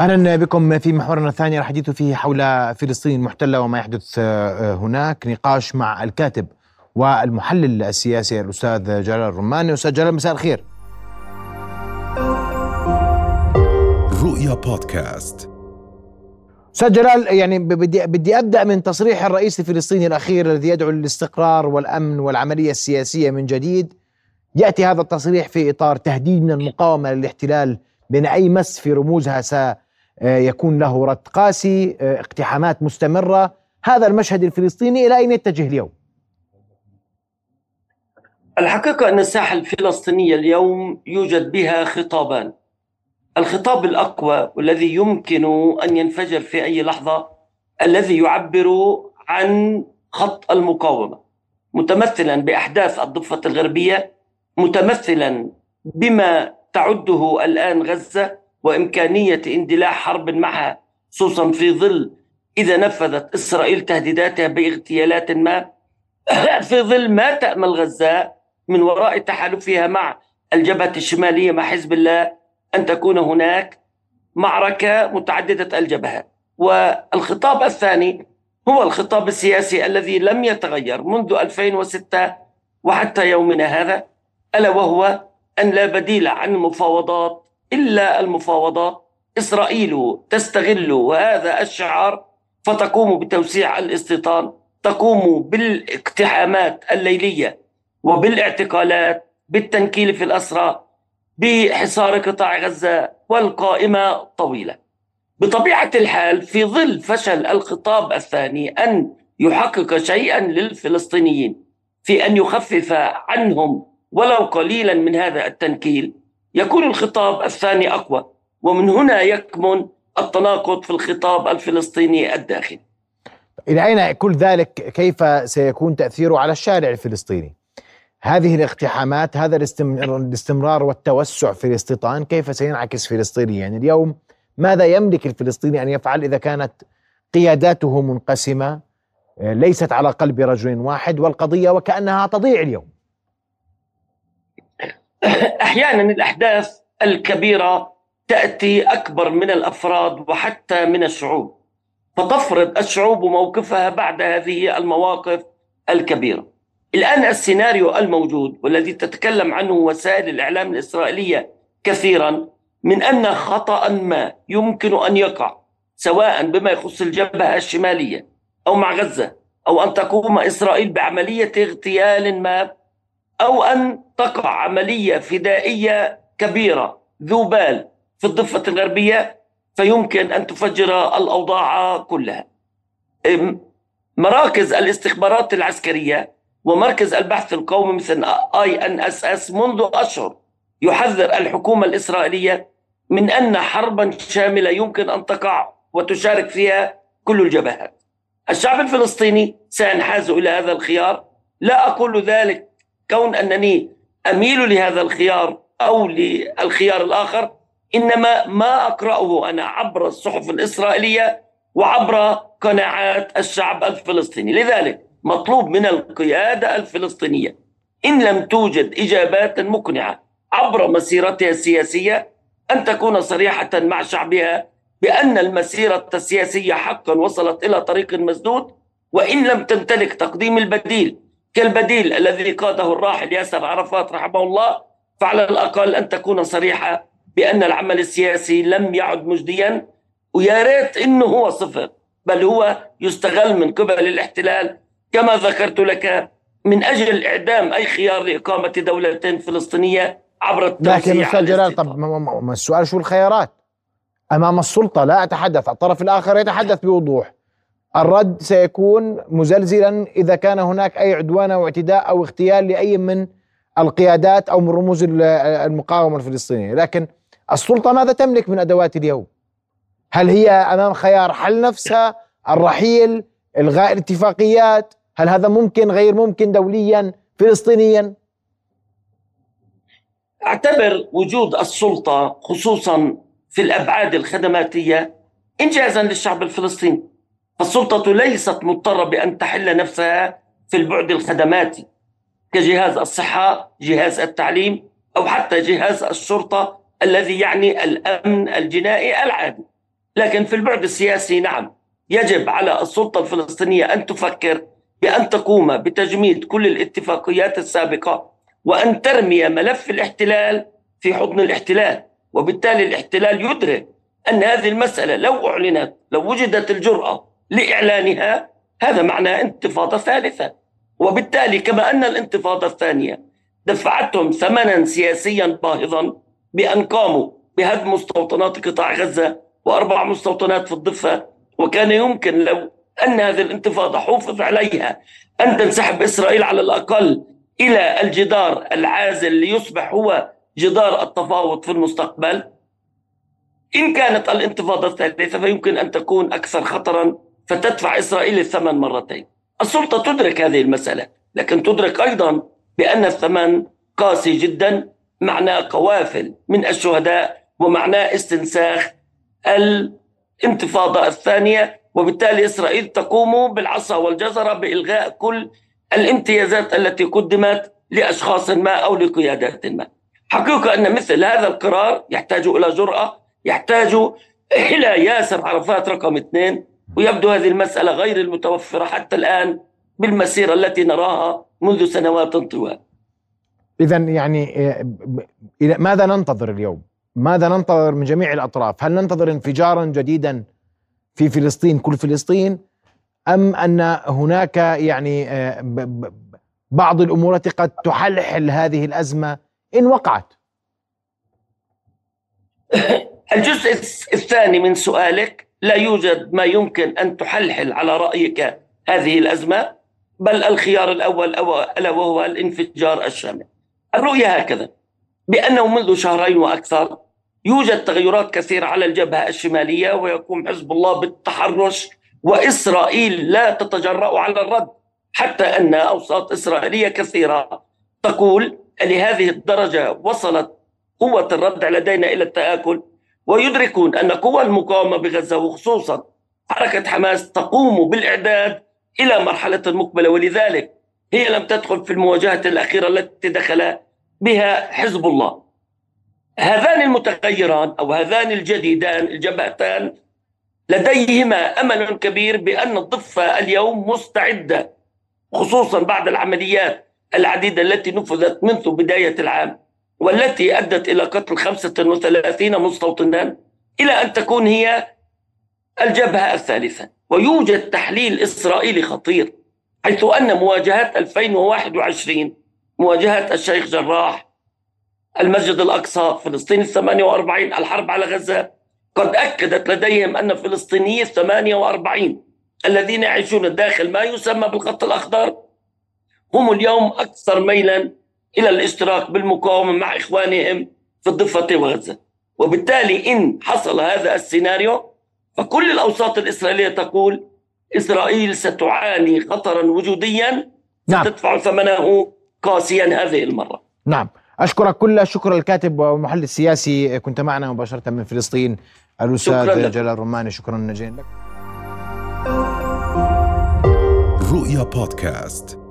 أهلا بكم في محورنا الثاني الحديث فيه حول فلسطين المحتله وما يحدث آه، هناك. نقاش مع الكاتب والمحلل السياسي الأستاذ جلال الرماني. أستاذ جلال مساء الخير. رؤيا بودكاست. أستاذ جلال يعني بدي بدي أبدأ من تصريح الرئيس الفلسطيني الأخير الذي يدعو للاستقرار والأمن والعملية السياسية من جديد. يأتي هذا التصريح في إطار تهديد من المقاومة للاحتلال بان أي مس في رموزها آه، يكون له رد قاسي آه، اقتحامات مستمرة. هذا المشهد الفلسطيني إلى أين يتجه اليوم؟ الحقيقة أن الساحة الفلسطينية اليوم يوجد بها خطابان. الخطاب الأقوى والذي يمكن أن ينفجر في أي لحظة الذي يعبر عن خط المقاومة. متمثلا بأحداث الضفة الغربية متمثلا بما تعده الآن غزة وإمكانية اندلاع حرب معها خصوصا في ظل إذا نفذت إسرائيل تهديداتها باغتيالات ما في ظل ما تأمل غزة من وراء تحالفها مع الجبهة الشمالية مع حزب الله أن تكون هناك معركة متعددة الجبهات والخطاب الثاني هو الخطاب السياسي الذي لم يتغير منذ 2006 وحتى يومنا هذا ألا وهو أن لا بديل عن المفاوضات إلا المفاوضات إسرائيل تستغل هذا الشعار فتقوم بتوسيع الاستيطان تقوم بالاقتحامات الليلية وبالاعتقالات بالتنكيل في الأسرى بحصار قطاع غزة والقائمة طويلة. بطبيعة الحال في ظل فشل الخطاب الثاني أن يحقق شيئا للفلسطينيين في أن يخفف عنهم ولو قليلا من هذا التنكيل يكون الخطاب الثاني أقوى ومن هنا يكمن التناقض في الخطاب الفلسطيني الداخلي. إلى أين كل ذلك؟ كيف سيكون تأثيره على الشارع الفلسطيني؟ هذه الاقتحامات هذا الاستمرار والتوسع في الاستيطان كيف سينعكس فلسطينيا يعني اليوم؟ ماذا يملك الفلسطيني أن يفعل إذا كانت قياداته منقسمة ليست على قلب رجل واحد والقضية وكأنها تضيع اليوم؟ أحيانا الأحداث الكبيرة تأتي أكبر من الأفراد وحتى من الشعوب فتفرض الشعوب موقفها بعد هذه المواقف الكبيرة. الآن السيناريو الموجود والذي تتكلم عنه وسائل الإعلام الإسرائيلية كثيرا من أن خطا ما يمكن أن يقع سواء بما يخص الجبهة الشمالية أو مع غزة أو أن تقوم إسرائيل بعملية اغتيال ما أو أن تقع عملية فدائية كبيرة ذو بال في الضفة الغربية فيمكن أن تفجر الأوضاع كلها مراكز الاستخبارات العسكرية ومركز البحث القومي مثل آي إن إس إس منذ أشهر يحذر الحكومة الإسرائيلية من أن حربا شاملة يمكن أن تقع وتشارك فيها كل الجبهات. الشعب الفلسطيني سينحاز إلى هذا الخيار، لا أقول ذلك كون أنني أميل لهذا الخيار أو للخيار الآخر إنما ما أقرأه أنا عبر الصحف الإسرائيلية وعبر قناعات الشعب الفلسطيني. لذلك مطلوب من القيادة الفلسطينية إن لم توجد إجابات مقنعة عبر مسيرتها السياسية أن تكون صريحة مع شعبها بأن المسيرة السياسية حقا وصلت إلى طريق مسدود وإن لم تمتلك تقديم البديل كالبديل الذي قاده الراحل ياسر عرفات رحمه الله فعلى الأقل أن تكون صريحة بأن العمل السياسي لم يعد مجديا. ويا ريت إنه هو صفر بل هو يستغل من قبل الاحتلال. كما ذكرت لك من أجل اعدام أي خيار لإقامة دولة فلسطينية عبر التوسيع لكن أستاذ جلال طب ما السؤال شو الخيارات؟ أمام السلطة لا أتحدث الطرف الآخر يتحدث بوضوح. الرد سيكون مزلزلا إذا كان هناك أي عدوان أو اعتداء أو اغتيال لأي من القيادات أو من رموز المقاومة الفلسطينية، لكن السلطة ماذا تملك من أدوات اليوم؟ هل هي أمام خيار حل نفسها؟ الرحيل؟ إلغاء الاتفاقيات؟ هل هذا ممكن غير ممكن دوليا فلسطينيا؟ أعتبر وجود السلطة خصوصا في الأبعاد الخدماتية انجازا للشعب الفلسطيني السلطة ليست مضطرة بأن تحل نفسها في البعد الخدماتي كجهاز الصحة جهاز التعليم أو حتى جهاز الشرطة الذي يعني الأمن الجنائي العادي. لكن في البعد السياسي نعم يجب على السلطة الفلسطينية أن تفكر بأن تقوم بتجميد كل الاتفاقيات السابقة وأن ترمي ملف الاحتلال في حضن الاحتلال. وبالتالي الاحتلال يدرك أن هذه المسألة لو أعلنت لو وجدت الجرأة لإعلانها. هذا معناه انتفاضة ثالثة. وبالتالي كما أن الانتفاضة الثانية دفعتهم ثمنا سياسيا باهظا بأن قاموا بهدم مستوطنات قطاع غزة وأربع مستوطنات في الضفة. وكان يمكن لو أن هذه الانتفاضة حوفظ عليها أن تنسحب إسرائيل على الأقل إلى الجدار العازل ليصبح هو جدار التفاوض في المستقبل. إن كانت الانتفاضة الثالثة فيمكن أن تكون أكثر خطرا فتدفع إسرائيل الثمن مرتين. السلطة تدرك هذه المسألة لكن تدرك أيضا بأن الثمن قاسي جدا معناه قوافل من الشهداء ومعناه استنساخ الانتفاضة الثانية وبالتالي إسرائيل تقوم بالعصا والجزرة بإلغاء كل الامتيازات التي قدمت لأشخاص ما أو لقيادات ما. حقيقة أن مثل هذا القرار يحتاج إلى جرأة يحتاج إلى ياسر عرفات رقم اثنين ويبدو هذه المسألة غير المتوفرة حتى الآن بالمسيرة التي نراها منذ سنوات طوال إذا يعني آه، ماذا ننتظر اليوم؟ ماذا ننتظر من جميع الأطراف؟ هل ننتظر انفجارا جديدا في فلسطين كل فلسطين أم أن هناك يعني آه، بعض الأمور التي قد تحلحل هذه الأزمة إن وقعت الجزء الثاني من سؤالك لا يوجد ما يمكن أن تحلحل على رأيك هذه الأزمة بل الخيار الأول ألا وهو الانفجار الشامل. الرؤية هكذا. بأنه منذ شهرين وأكثر يوجد تغيرات كثيرة على الجبهة الشمالية ويقوم حزب الله بالتحرش وإسرائيل لا تتجرأ على الرد حتى أن أوساط إسرائيلية كثيرة تقول لهذه الدرجة وصلت قوة الرد لدينا إلى التآكل. ويدركون أن قوى المقاومة بغزة وخصوصا حركة حماس تقوم بالإعداد إلى مرحلة مقبلة ولذلك هي لم تدخل في المواجهة الأخيرة التي دخل بها حزب الله. هذان المتغيران أو هذان الجديدان الجبهتان لديهما أمل كبير بأن الضفة اليوم مستعدة خصوصا بعد العمليات العديدة التي نفذت منذ بداية العام. والتي أدت إلى قتل 35 مستوطنا إلى أن تكون هي الجبهة الثالثة. ويوجد تحليل إسرائيلي خطير حيث أن مواجهات 2021 مواجهة الشيخ جراح المسجد الأقصى فلسطين ال 48 الحرب على غزة قد أكدت لديهم أن فلسطيني ال 48 الذين يعيشون داخل ما يسمى بالخط الأخضر هم اليوم أكثر ميلا إلى الإشتراك بالمقاومة مع إخوانهم في الضفة وغزة. وبالتالي إن حصل هذا السيناريو فكل الأوساط الإسرائيلية تقول إسرائيل ستعاني خطرا وجوديا نعم. ستدفع ثمنه قاسيا هذه المرة. نعم. أشكرك كل الشكر الكاتب والمحلل السياسي. كنت معنا مباشرة من فلسطين الأستاذ جلال رماني شكرا جزيلا لك. رؤيا بودكاست.